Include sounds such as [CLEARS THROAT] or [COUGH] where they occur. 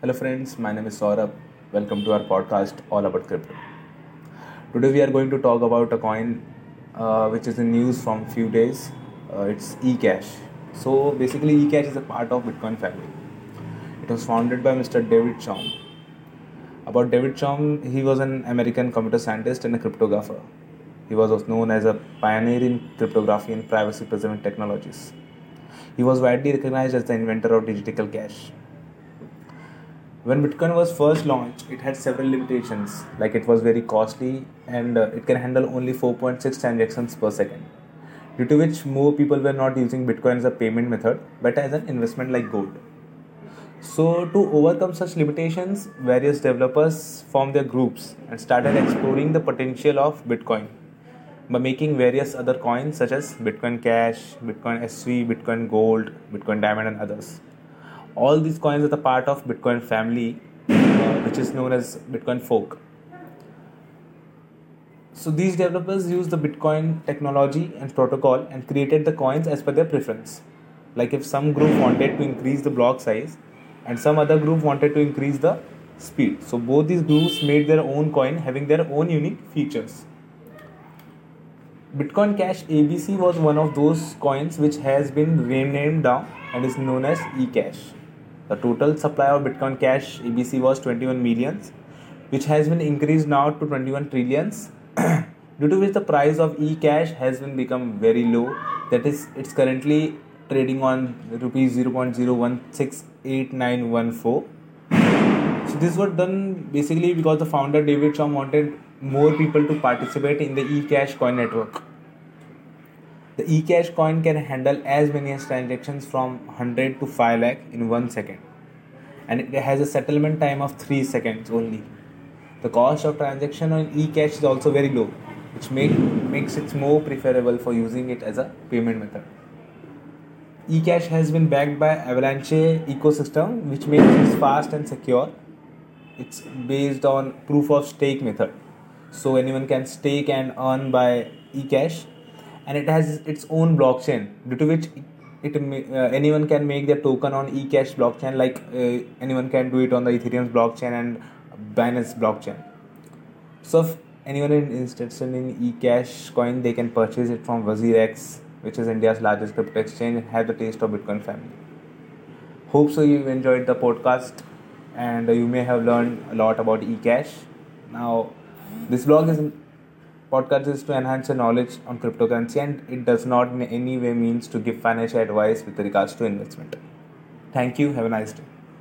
Hello, friends. My name is Saurabh. Welcome to our podcast, All About Crypto. Today, we are going to talk about a coin uh, which is in news from few days. Uh, it's eCash. So, basically, eCash is a part of Bitcoin family. It was founded by Mr. David Chaum. About David Chaum, he was an American computer scientist and a cryptographer. He was known as a pioneer in cryptography and privacy preserving technologies. He was widely recognized as the inventor of digital cash. When Bitcoin was first launched, it had several limitations, like it was very costly and uh, it can handle only 4.6 transactions per second, due to which more people were not using Bitcoin as a payment method but as an investment like gold. So, to overcome such limitations, various developers formed their groups and started exploring the potential of Bitcoin by making various other coins such as Bitcoin Cash, Bitcoin SV, Bitcoin Gold, Bitcoin Diamond, and others. All these coins are the part of Bitcoin family, uh, which is known as Bitcoin fork. So these developers use the Bitcoin technology and protocol and created the coins as per their preference. Like if some group wanted to increase the block size and some other group wanted to increase the speed. So both these groups made their own coin having their own unique features. Bitcoin Cash ABC was one of those coins which has been renamed down and is known as eCash. The total supply of Bitcoin Cash ABC was 21 millions, which has been increased now to 21 trillions, [CLEARS THROAT] due to which the price of eCash has been become very low. That is, it's currently trading on rupees 0.0168914. So this was done basically because the founder David Chaum wanted more people to participate in the eCash coin network. The eCash coin can handle as many as transactions from 100 to 5 lakh in 1 second and it has a settlement time of 3 seconds only. The cost of transaction on eCash is also very low which make, makes it more preferable for using it as a payment method. eCash has been backed by Avalanche ecosystem which makes it fast and secure. It's based on proof of stake method so anyone can stake and earn by eCash, and it has its own blockchain due to which it uh, anyone can make their token on eCash blockchain like uh, anyone can do it on the Ethereum blockchain and Binance blockchain. So if anyone is interested in eCash coin, they can purchase it from WazirX, which is India's largest crypto exchange, and have the taste of Bitcoin family. Hope so you enjoyed the podcast and you may have learned a lot about eCash. Now this blog is podcast is to enhance your knowledge on cryptocurrency and it does not in any way means to give financial advice with regards to investment. Thank you. Have a nice day.